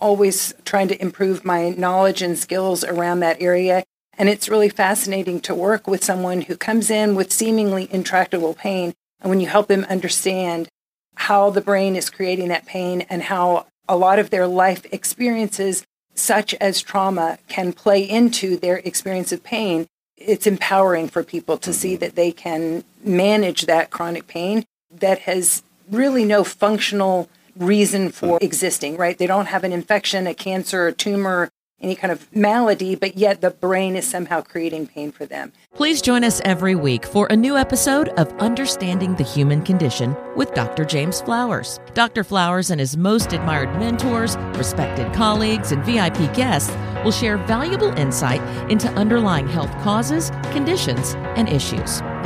always trying to improve my knowledge and skills around that area. And it's really fascinating to work with someone who comes in with seemingly intractable pain. And when you help them understand how the brain is creating that pain and how a lot of their life experiences, such as trauma, can play into their experience of pain, it's empowering for people to see mm-hmm. that they can manage that chronic pain that has really no functional reason for existing, right? They don't have an infection, a cancer, a tumor, any kind of malady, but yet the brain is somehow creating pain for them. Please join us every week for a new episode of Understanding the Human Condition with Dr. James Flowers. Dr. Flowers and his most admired mentors, respected colleagues, and VIP guests will share valuable insight into underlying health causes, conditions, and issues.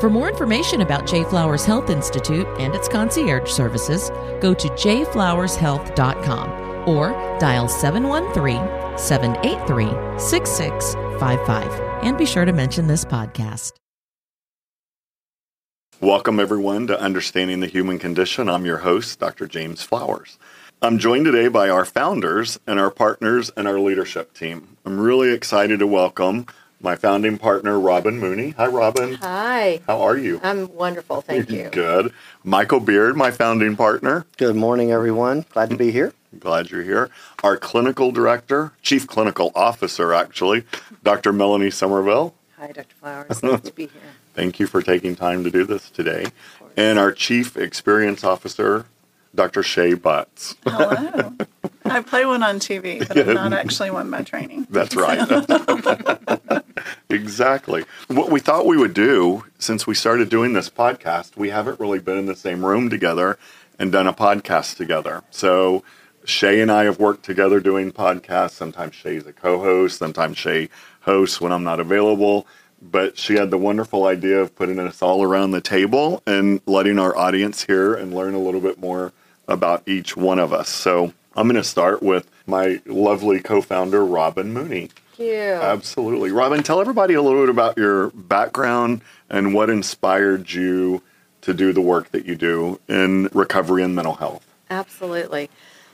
For more information about J. Flowers Health Institute and its concierge services, go to jflowershealth.com or dial 713 783 6655. And be sure to mention this podcast. Welcome, everyone, to Understanding the Human Condition. I'm your host, Dr. James Flowers. I'm joined today by our founders and our partners and our leadership team. I'm really excited to welcome my founding partner, Robin Mooney. Hi, Robin. Hi. How are you? I'm wonderful, thank you. Good. Michael Beard, my founding partner. Good morning, everyone. Glad to be here. Glad you're here. Our clinical director, chief clinical officer, actually, Dr. Melanie Somerville. Hi, Dr. Flowers. Nice to be here. Thank you for taking time to do this today. And our chief experience officer, Dr. Shay Butts. Hello. I play one on TV, but I'm not actually one by training. That's right. exactly. What we thought we would do, since we started doing this podcast, we haven't really been in the same room together and done a podcast together. So Shay and I have worked together doing podcasts. Sometimes Shay's a co host, sometimes Shay hosts when I'm not available. But she had the wonderful idea of putting us all around the table and letting our audience hear and learn a little bit more about each one of us. So I'm going to start with my lovely co founder, Robin Mooney. Yeah. Absolutely. Robin, tell everybody a little bit about your background and what inspired you to do the work that you do in recovery and mental health. Absolutely.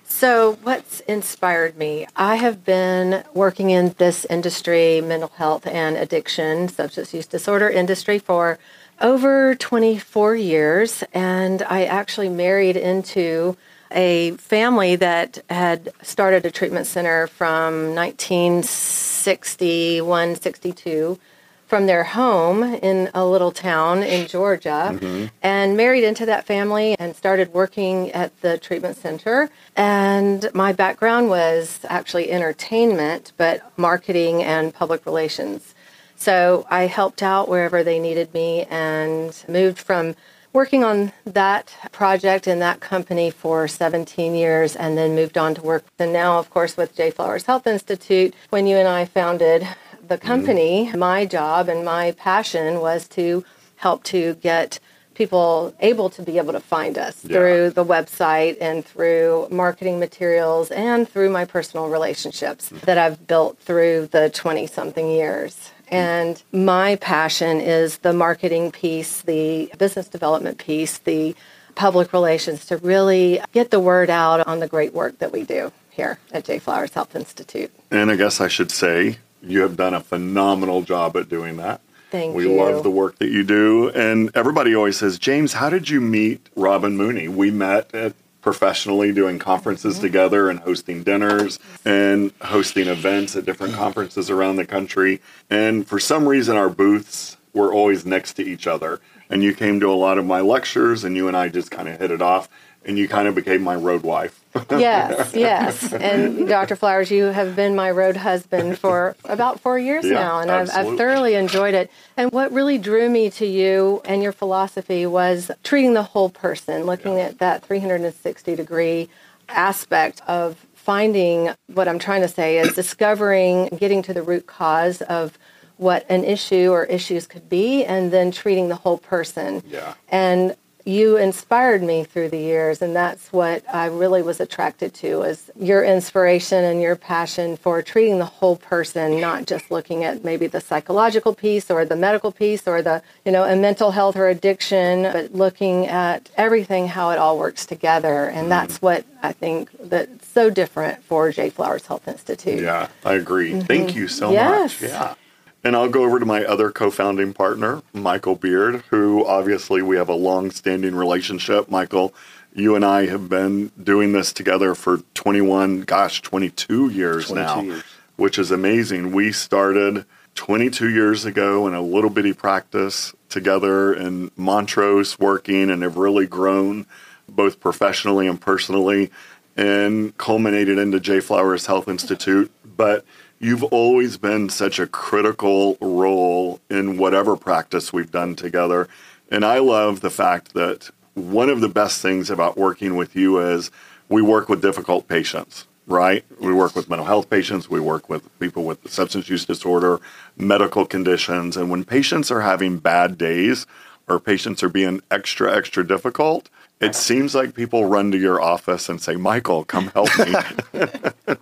So, what's inspired me? I have been working in this industry, mental health and addiction, substance use disorder industry, for over 24 years. And I actually married into a family that had started a treatment center from 1961, 62 from their home in a little town in Georgia mm-hmm. and married into that family and started working at the treatment center. And my background was actually entertainment, but marketing and public relations. So I helped out wherever they needed me and moved from working on that project in that company for 17 years and then moved on to work and now of course with J Flowers Health Institute when you and I founded the company mm-hmm. my job and my passion was to help to get people able to be able to find us yeah. through the website and through marketing materials and through my personal relationships mm-hmm. that I've built through the 20 something years. And my passion is the marketing piece, the business development piece, the public relations to really get the word out on the great work that we do here at J Flowers Health Institute. And I guess I should say you have done a phenomenal job at doing that. Thank we you. love the work that you do. And everybody always says, James, how did you meet Robin Mooney? We met at professionally doing conferences mm-hmm. together and hosting dinners and hosting events at different conferences around the country. And for some reason, our booths were always next to each other. And you came to a lot of my lectures, and you and I just kind of hit it off and you kind of became my road wife. Yes, yes. And Dr. Flowers, you have been my road husband for about four years yeah, now, and I've, I've, thoroughly enjoyed it. And what really drew me to you and your philosophy was treating the whole person, looking yeah. at that 360 degree aspect of finding what I'm trying to say is discovering, getting to the root cause of what an issue or issues could be and then treating the whole person. Yeah. And you inspired me through the years and that's what I really was attracted to is your inspiration and your passion for treating the whole person not just looking at maybe the psychological piece or the medical piece or the you know a mental health or addiction but looking at everything how it all works together and that's what I think that's so different for J Flowers Health Institute. Yeah, I agree. Thank mm-hmm. you so Yes. much. Yeah. And I'll go over to my other co founding partner, Michael Beard, who obviously we have a long standing relationship. Michael, you and I have been doing this together for 21, gosh, 22 years 22 now, years. which is amazing. We started 22 years ago in a little bitty practice together in Montrose working and have really grown both professionally and personally and culminated into J Flowers Health Institute. But you've always been such a critical role in whatever practice we've done together. And I love the fact that one of the best things about working with you is we work with difficult patients, right? We work with mental health patients, we work with people with substance use disorder, medical conditions. And when patients are having bad days or patients are being extra, extra difficult, it seems like people run to your office and say, Michael, come help me.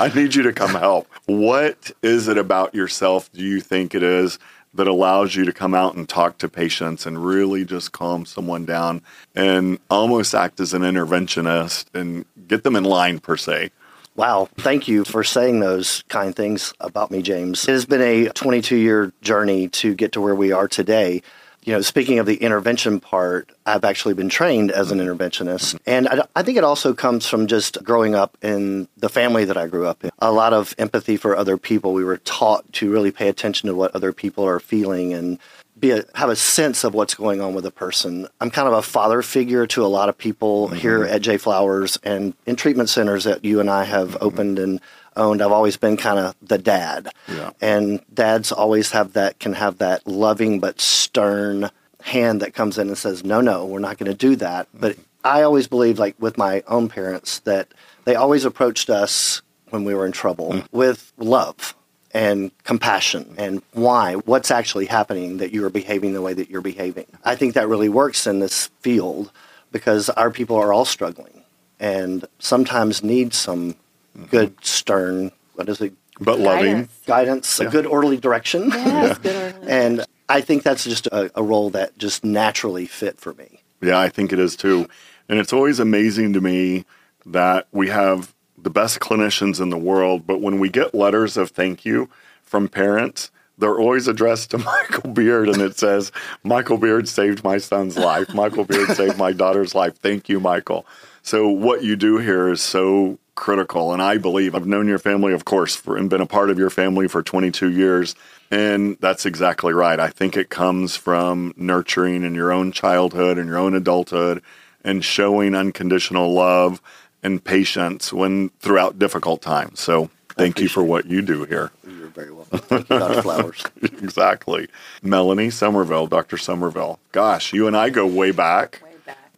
I need you to come help. What is it about yourself do you think it is that allows you to come out and talk to patients and really just calm someone down and almost act as an interventionist and get them in line, per se? Wow. Thank you for saying those kind things about me, James. It has been a 22 year journey to get to where we are today. You know, speaking of the intervention part, I've actually been trained as an interventionist. And I, I think it also comes from just growing up in the family that I grew up in. A lot of empathy for other people. We were taught to really pay attention to what other people are feeling and be a, have a sense of what's going on with a person. I'm kind of a father figure to a lot of people mm-hmm. here at J Flowers and in treatment centers that you and I have opened and owned. I've always been kind of the dad, Yeah. and dads always have that can have that loving but stern hand that comes in and says, "No, no, we're not going to do that." Mm-hmm. But I always believed, like with my own parents, that they always approached us when we were in trouble mm. with love and compassion and why, what's actually happening that you are behaving the way that you're behaving. I think that really works in this field because our people are all struggling and sometimes need some Mm-hmm. good, stern, what is it, But loving. Guidance. guidance, a good orderly direction. Yes, good orderly. And I think that's just a, a role that just naturally fit for me. Yeah, I think it is too. And it's always amazing to me that we have the best clinicians in the world, but when we get letters of thank you from parents, they're always addressed to Michael Beard and it says, Michael Beard saved my son's life. Michael Beard saved my daughter's life. Thank you, Michael. So what you do here is so critical. And I believe I've known your family, of course, for, and been a part of your family for 22 years. And that's exactly right. I think it comes from nurturing in your own childhood and your own adulthood and showing unconditional love and patience when throughout difficult times. So thank you for what you do here. You're very welcome. Thank you, Dr. Flowers. exactly. Melanie Somerville, Dr. Somerville. Gosh, you and I go Way back.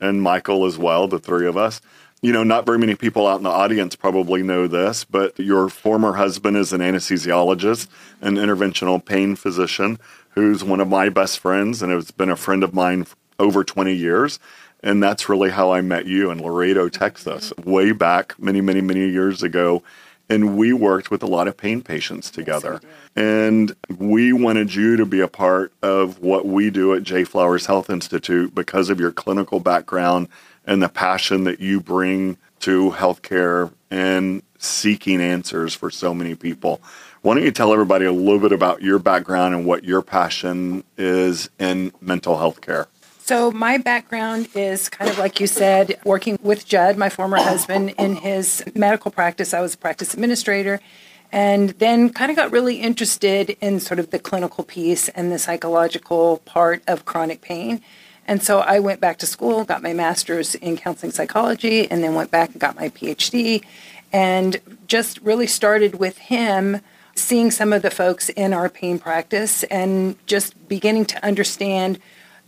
And Michael as well, the three of us. You know, not very many people out in the audience probably know this, but your former husband is an anesthesiologist, an interventional pain physician who's one of my best friends and has been a friend of mine for over 20 years. And that's really how I met you in Laredo, Texas, way back many, many, many years ago. And we worked with a lot of pain patients together. And we wanted you to be a part of what we do at J Flowers Health Institute because of your clinical background and the passion that you bring to healthcare and seeking answers for so many people. Why don't you tell everybody a little bit about your background and what your passion is in mental health care? So, my background is kind of like you said, working with Judd, my former husband, in his medical practice. I was a practice administrator, and then kind of got really interested in sort of the clinical piece and the psychological part of chronic pain. And so I went back to school, got my master's in counseling psychology, and then went back and got my PhD, and just really started with him seeing some of the folks in our pain practice and just beginning to understand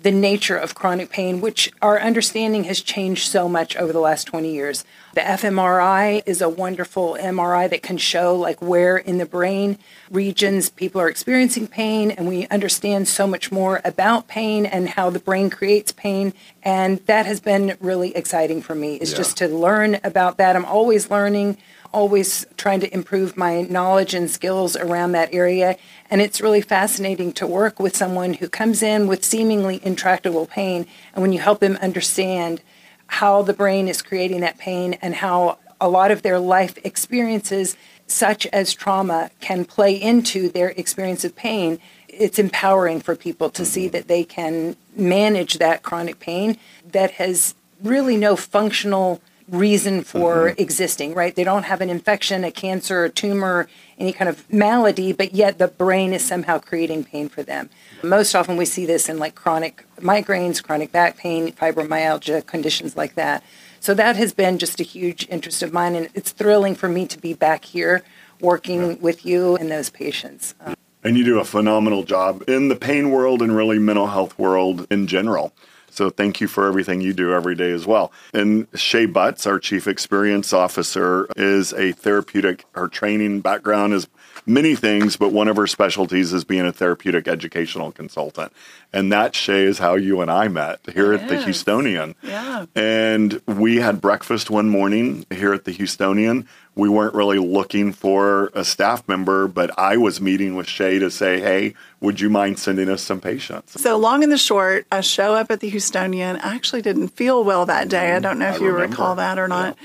the nature of chronic pain, which our understanding has changed so much over the last 20 years. The fMRI is a wonderful MRI that can show like where in the brain regions people are experiencing pain and we understand so much more about pain and how the brain creates pain and that has been really exciting for me is Yeah. just to learn about that. I'm always learning always trying to improve my knowledge and skills around that area. And it's really fascinating to work with someone who comes in with seemingly intractable pain. And when you help them understand how the brain is creating that pain and how a lot of their life experiences, such as trauma, can play into their experience of pain, it's empowering for people to see mm-hmm. that they can manage that chronic pain that has really no functional reason for existing, right? They don't have an infection, a cancer, a tumor, any kind of malady, but yet the brain is somehow creating pain for them. Most often we see this in like chronic migraines, chronic back pain, fibromyalgia, conditions like that. So that has been just a huge interest of mine, and it's thrilling for me to be back here working with you and those patients. Um, And you do a phenomenal job in the pain world and really mental health world in general. So thank you for everything you do every day as well. And Shay Butts, our chief experience officer, is a therapeutic, her training background is many things, but one of her specialties is being a therapeutic educational consultant. And that, Shay, is how you and I met here at the Houstonian. Yeah. And we had breakfast one morning here at the Houstonian. We weren't really looking for a staff member, but I was meeting with Shay to say, hey, would you mind sending us some patients? So long and the short, I show up at the Houstonian. I actually didn't feel well that day. I don't know if Mm-hmm. I you remember. recall that or not.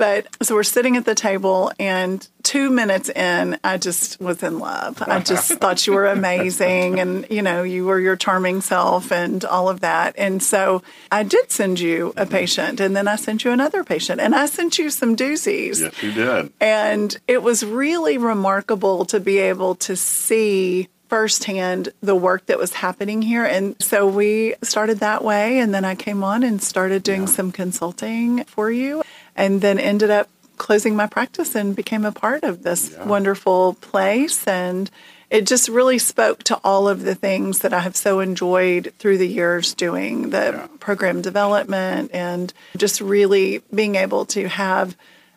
But so we're sitting at the table, and two minutes in, I just was in love. I just thought you were amazing, and you know, you were your charming self, and all of that. And so I did send you a mm-hmm. patient, and then I sent you another patient, and I sent you some doozies. Yes, you did. And it was really remarkable to be able to see firsthand the work that was happening here. And so we started that way. And then I came on and started doing some consulting for you, and then ended up closing my practice and became a part of this wonderful place. And it just really spoke to all of the things that I have so enjoyed through the years doing the program development and just really being able to have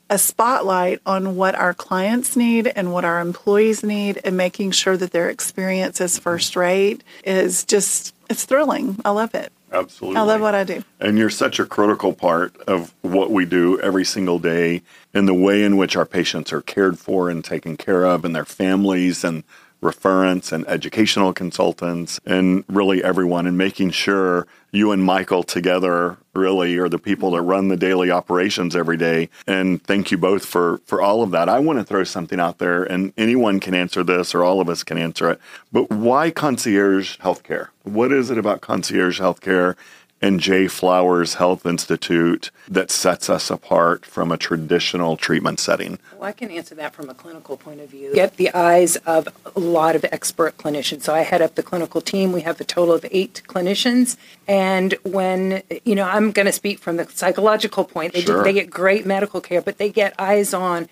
a spotlight on what our clients need and what our employees need and making sure that their experience is first rate is just it's thrilling. I love it. Absolutely. I love what I do. And you're such a critical part of what we do every single day in the way in which our patients are cared for and taken care of and their families and referents and educational consultants and really everyone and making sure you and Michael together really are the people that run the daily operations every day. And thank you both for for all of that. I want to throw something out there and anyone can answer this or all of us can answer it. But why concierge healthcare? What is it about concierge healthcare and J. Flowers Health Institute that sets us apart from a traditional treatment setting? Well, I can answer that from a clinical point of view. Get the eyes of a lot of expert clinicians. So I head up the clinical team. We have a total of eight clinicians. And when, you know, I'm going to speak from the psychological point, they, do- Sure. they get great medical care, but they get eyes on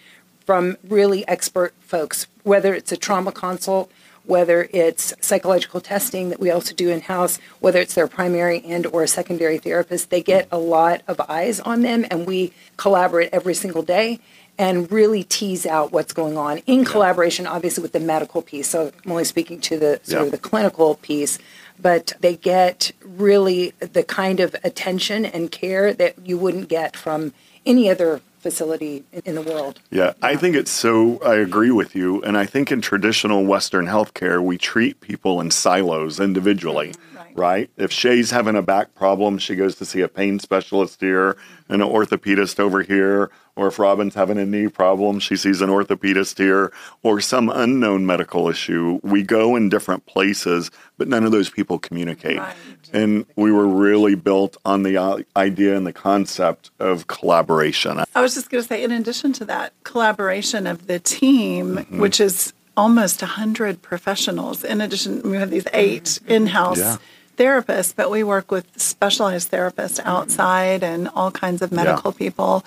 from really expert folks, whether it's a trauma consult, whether it's psychological testing that we also do in house, whether it's their primary and or secondary therapist, they get a lot of eyes on them, and we collaborate every single day and really tease out what's going on in collaboration, obviously with the medical piece. So I'm only speaking to the sort Yeah. of the clinical piece, but they get really the kind of attention and care that you wouldn't get from any other facility in- the world. Yeah, I think it's so. I agree with you. And I think in traditional Western healthcare, we treat people in silos individually, mm-hmm. Right? If Shay's having a back problem, she goes to see a pain specialist here and an orthopedist over here. Or if Robin's having a knee problem, she sees an orthopedist here or some unknown medical issue. We go in different places, but none of those people communicate. Right. And we were really built on the uh, idea and the concept of collaboration. I was just going to say, in addition to that collaboration of the team, which is almost 100 professionals, in addition, we have these 8 in house Yeah. Therapists, but we work with specialized therapists outside and all kinds of medical people.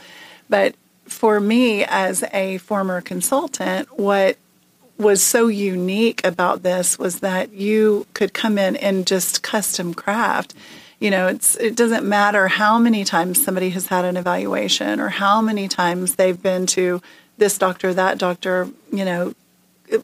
But for me, as a former consultant, what was so unique about this was that you could come in and just custom craft. You know, it's it doesn't matter how many times somebody has had an evaluation or how many times they've been to this doctor, that doctor, you know,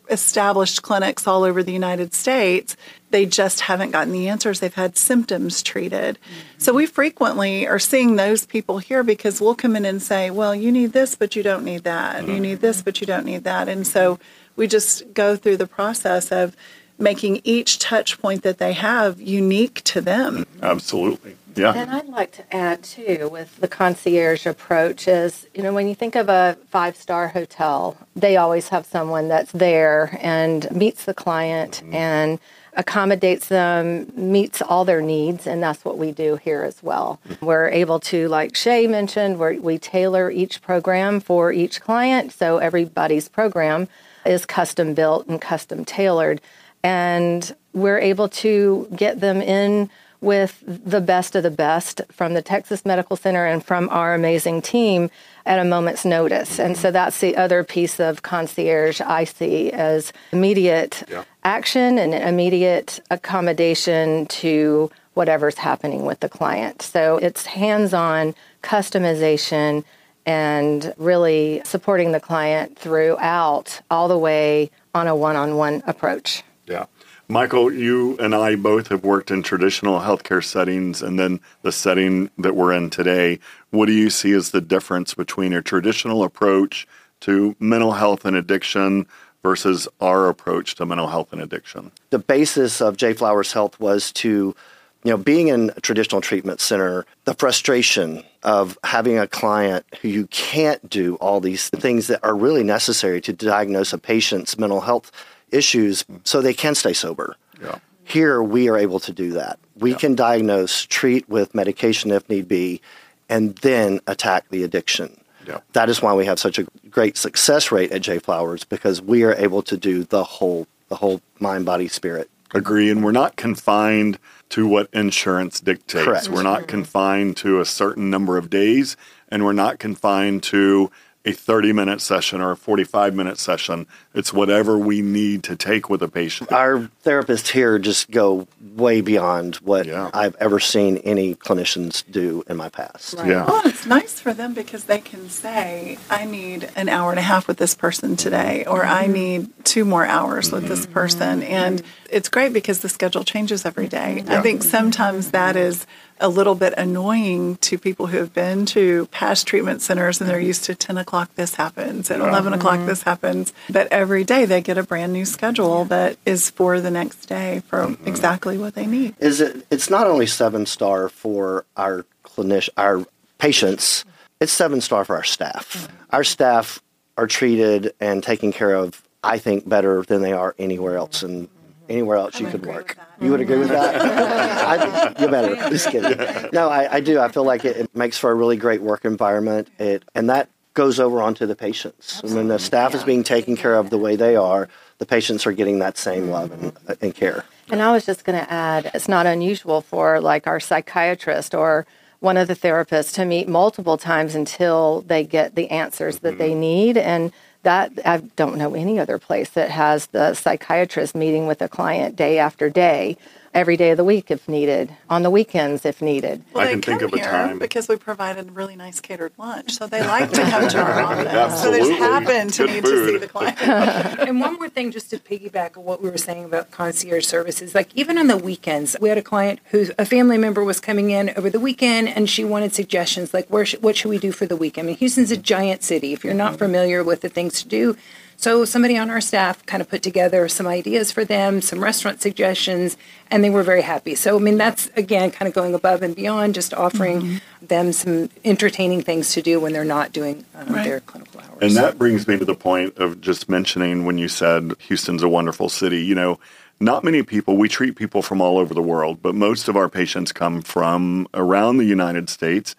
established clinics all over the United States. They just haven't gotten the answers. They've had symptoms treated. Mm-hmm. So we frequently are seeing those people here because we'll come in and say, well, you need this, but you don't need that. Mm-hmm. You need this, but you don't need that. And so we just go through the process of making each touch point that they have unique to them. Absolutely. Yeah. And I'd like to add too with the concierge approach is, you know, when you think of a five star hotel, they always have someone that's there and meets the client mm-hmm. and accommodates them, meets all their needs, and that's what we do here as well. Mm-hmm. We're able to, like Shay mentioned, we we tailor each program for each client, so everybody's program is custom built and custom tailored, and we're able to get them in with the best of the best from the Texas Medical Center and from our amazing team at a moment's notice. And so that's the other piece of concierge I see as immediate yeah. action and immediate accommodation to whatever's happening with the client. So it's hands on customization and really supporting the client throughout, all the way on a one on one approach. Yeah. Michael, you and I both have worked in traditional healthcare settings and then the setting that we're in today. What do you see as the difference between a traditional approach to mental health and addiction versus our approach to mental health and addiction? The basis of J Flowers Health was to you know, being in a traditional treatment center, the frustration of having a client who you can't do all these things that are really necessary to diagnose a patient's mental health issues so they can stay sober. Yeah. Here, we are able to do that. We yeah. can diagnose, treat with medication if need be, and then attack the addiction. Yeah. That is why we have such a great success rate at J Flowers because we are able to do the whole the whole mind body spirit. Agree, and we're not confined to what insurance dictates. Correct. We're not confined to a certain number of days, and we're not confined to a 30 minute session or a 45 minute session. It's whatever we need to take with a patient. Our therapists here just go way beyond what yeah. I've ever seen any clinicians do in my past. Right. Yeah. Well, it's nice for them because they can say, I need an hour and a half with this person today, or mm-hmm. I need two more hours mm-hmm. with this mm-hmm. person. And it's great because the schedule changes every day. Yeah. I think sometimes that is a little bit annoying to people who have been to past treatment centers and they're used to 10 o'clock this happens and 11 o'clock mm-hmm. this happens. But every day they get a brand new schedule that is for the next day for mm-hmm. exactly what they need. Is it? It's not only seven star for our clinician, our patients. It's seven star for our staff. Mm-hmm. Our staff are treated and taken care of, I think, better than they are anywhere else in anywhere else you could work. You would agree with that? I, you better. Just kidding. No, I, I, do. I feel like it, it, makes for a really great work environment. It and that goes over onto the patients. Absolutely. When the staff is being taken care of the way they are, the patients are getting that same love and, and care. And I was just going to add, it's not unusual for like our psychiatrist or one of the therapists to meet multiple times until they get the answers mm-hmm. that they mm-hmm. need and that I don't know any other place that has the psychiatrist meeting with a client day after day every day of the week if needed, on the weekends if needed. Well, I can think of a time because we provided a really nice catered lunch, so they like to come to our office. so they just happen to Good need food. to see the client. and one more thing, just to piggyback on what we were saying about concierge services, like even on the weekends, we had a client who a family member was coming in over the weekend, and she wanted suggestions like, where what should we do for the weekend? I mean, Houston's a giant city. If you're not familiar with the things to do, so somebody on our staff kind of put together some ideas for them, some restaurant suggestions, and they were very happy. So I mean, that's again kind of going above and beyond, just offering mm-hmm. them some entertaining things to do when they're not doing um, right. their clinical hours. And that brings me to the point of just mentioning when you said Houston's a wonderful city. You know, not many people, we treat people from all over the world, but most of our patients come from around the United States.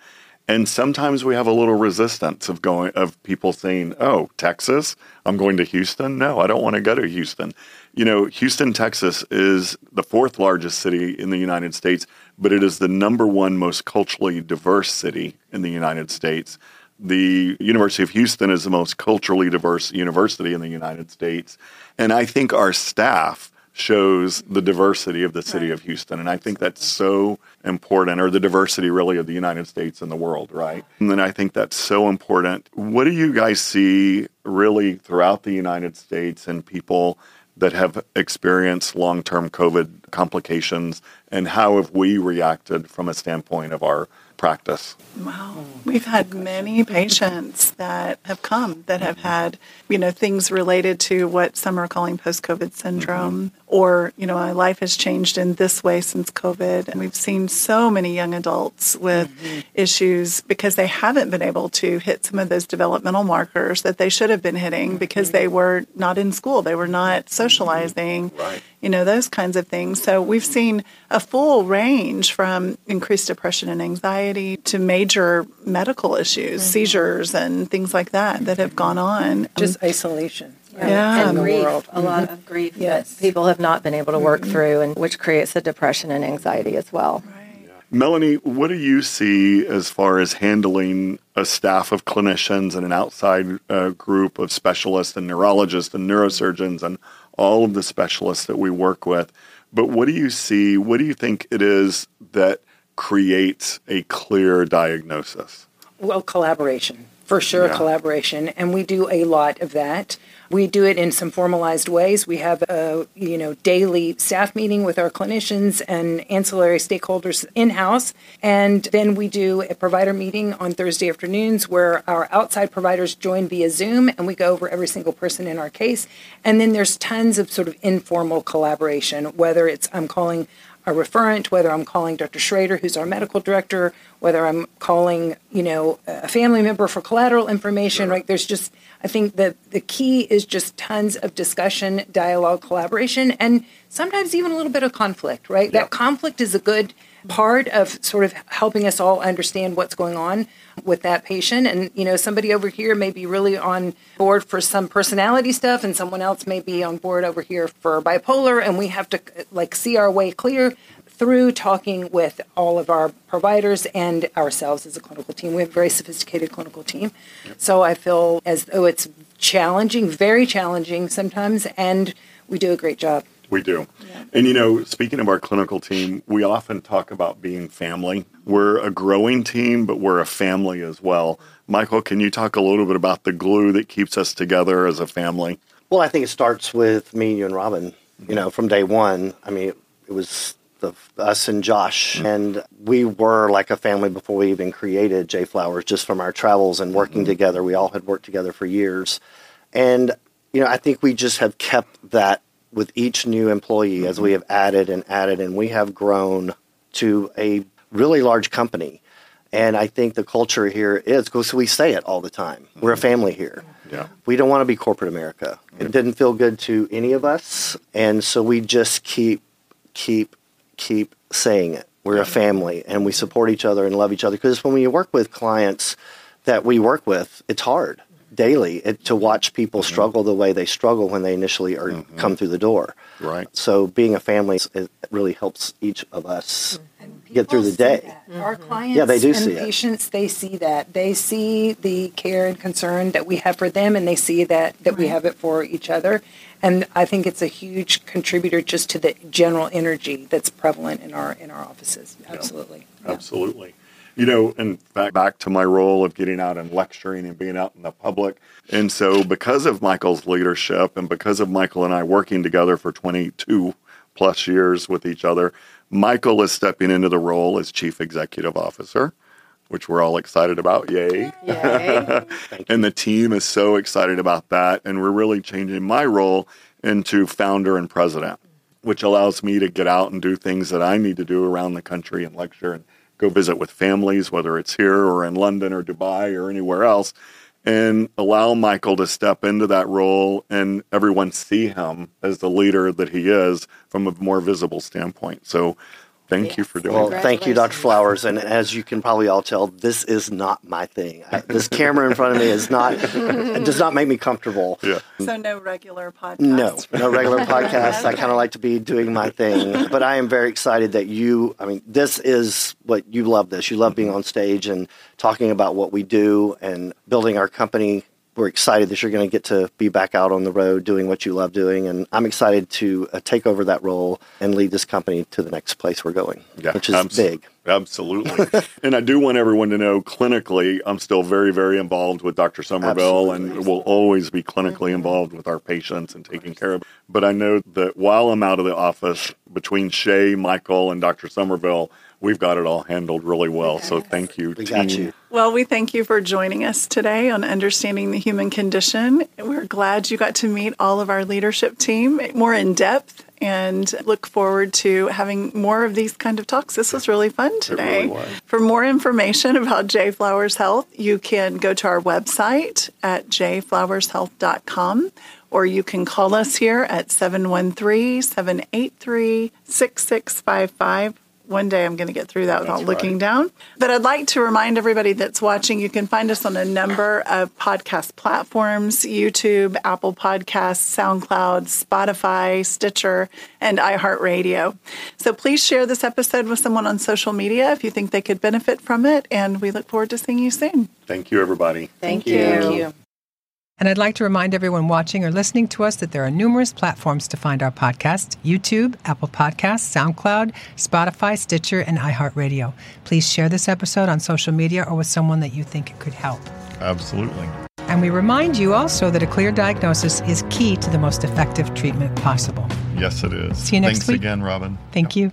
And sometimes we have a little resistance of going of people saying, "Oh, Texas, I'm going to Houston." No, I don't want to go to Houston. You know, Houston, Texas is the fourth largest city in the United States, but it is the number one most culturally diverse city in the United States. the University of Houston is the most culturally diverse university in the United States. And I think our staff shows the diversity of the city right. of Houston. And I think that's so important, or the diversity really of the United States and the world, right? And then I think that's so important. What do you guys see really throughout the United States and people that have experienced long term COVID complications? And how have we reacted from a standpoint of our practice? Wow. We've had many patients that have come that have had, you know, things related to what some are calling post COVID syndrome, mm-hmm. or, you know, my life has changed in this way since COVID. And we've seen so many young adults with mm-hmm. issues because they haven't been able to hit some of those developmental markers that they should have been hitting mm-hmm. because they were not in school, they were not socializing. Right you know, those kinds of things. So we've seen a full range from increased depression and anxiety to major medical issues, mm-hmm. seizures and things like that that have gone on. Just um, isolation. Yeah, yeah. and grief, a lot mm-hmm. of grief yes. that people have not been able to work mm-hmm. through, and which creates the depression and anxiety as well. Right. Melanie, what do you see as far as handling a staff of clinicians and an outside uh, group of specialists and neurologists and neurosurgeons and all of the specialists that we work with. But what do you see? What do you think it is that creates a clear diagnosis? Well, collaboration, for sure, yeah. collaboration. And we do a lot of that. We do it in some formalized ways. We have a you know daily staff meeting with our clinicians and ancillary stakeholders in house, and then we do a provider meeting on Thursday afternoons where our outside providers join via Zoom, and we go over every single person in our case. And then there's tons of sort of informal collaboration, whether it's I'm calling a referent, whether I'm calling Dr. Schrader, who's our medical director, whether I'm calling, you know, a family member for collateral information, right? There's just, I think that the key is just tons of discussion, dialogue, collaboration, and sometimes even a little bit of conflict, right? Yeah. That conflict is a good part of sort of helping us all understand what's going on with that patient and you know somebody over here may be really on board for some personality stuff and someone else may be on board over here for bipolar and we have to like see our way clear through talking with all of our providers and ourselves as a clinical team. We have a very sophisticated clinical team. So I feel as though it's challenging, very challenging sometimes, and we do a great job. We do. Yeah. And you know, speaking of our clinical team, we often talk about being family. We're a growing team, but we're a family as well. Michael, can you talk a little bit about the glue that keeps us together as a family? Well, I think it starts with me, you, and Robin. You know, from day one. I mean, it was the, us and Josh, mm-hmm. and we were like a family before we even created J Flowers. Just from our travels and working mm-hmm. together, we all had worked together for years, and you know, I think we just have kept that with each new employee mm-hmm. as we have added and added, and we have grown to a really large company. And I think the culture here is because we say it all the time. We're a mm-hmm. family here. Yeah. We don't want to be corporate America. It didn't feel good to any of us, and so we just keep, keep, keep saying it. We're a family, and we support each other and love each other. Because when we work with clients that we work with, it's hard daily it, to watch people mm-hmm. struggle the way they struggle when they initially are, mm-hmm. come through the door. Right. So being a family it really helps each of us get through the day. Mm-hmm. Our clients yeah, they do and see patients, it. they see that. They see the care and concern that we have for them, and they see that that right. we have it for each other. And I think it's a huge contributor just to the general energy that's prevalent in our in our offices. Absolutely. Yeah. Absolutely. You know, in fact, back to my role of getting out and lecturing and being out in the public. And so, because of Michael's leadership and because of Michael and I working together for 22 plus years with each other, Michael is stepping into the role as Chief Executive Officer, which we're all excited about. Yay. Yay. and the team is so excited about that. And we're really changing my role into founder and president, which allows me to get out and do things that I need to do around the country and lecture and go visit with families, whether it's here or in London or Dubai or anywhere else, and allow Michael to step into that role and everyone see him as the leader that he is from a more visible standpoint. So Thank you for doing Well, that. thank you, Dr. Flowers. And as you can probably all tell, this is not my thing. I, this camera in front of me is not it does not make me comfortable. Yeah. So no regular podcast. No, no regular podcast. I kind of like to be doing my thing, but I am very excited that you. I mean, this is what you love. This you love being on stage and talking about what we do and building our company. We're excited that you're going to get to be back out on the road doing what you love doing, and I'm excited to uh, take over that role and lead this company to the next place we're going, Yeah, which is abs- big. Absolutely. and I do want everyone to know clinically, I'm still very, very involved with Dr. Somerville Absolutely. and will always be clinically involved with our patients and taking care of. But I know that while I'm out of the office, between Shay, Michael, and Dr. Somerville, we've got it all handled really well. So thank you, We team. got you. Well, we thank you for joining us today on Understanding the Human Condition. We're glad you got to meet all of our leadership team more in depth and look forward to having more of these kind of talks. This was really fun today. was. For more information about J Flowers Health, you can go to our website at jflowershealth.com or you can call us here at 713 783 6655. One day I'm going to get through that without That's looking right. down. But I'd like to remind everybody that's watching you can find us on a number of podcast platforms YouTube, Apple Podcasts, SoundCloud, Spotify, Stitcher, and iHeartRadio. So please share this episode with someone on social media if you think they could benefit from it. And we look forward to seeing you soon. Thank you, everybody. Thank, you. you. Thank you. And I'd like to remind everyone watching or listening to us that there are numerous platforms to find our podcast YouTube, Apple Podcasts, SoundCloud, Spotify, Stitcher, and iHeartRadio. Please share this episode on social media or with someone that you think it could help. Absolutely. And we remind you also that a clear diagnosis is key to the most effective treatment possible. Yes, it is. See you next Thanks week. again, Robin. Thank you.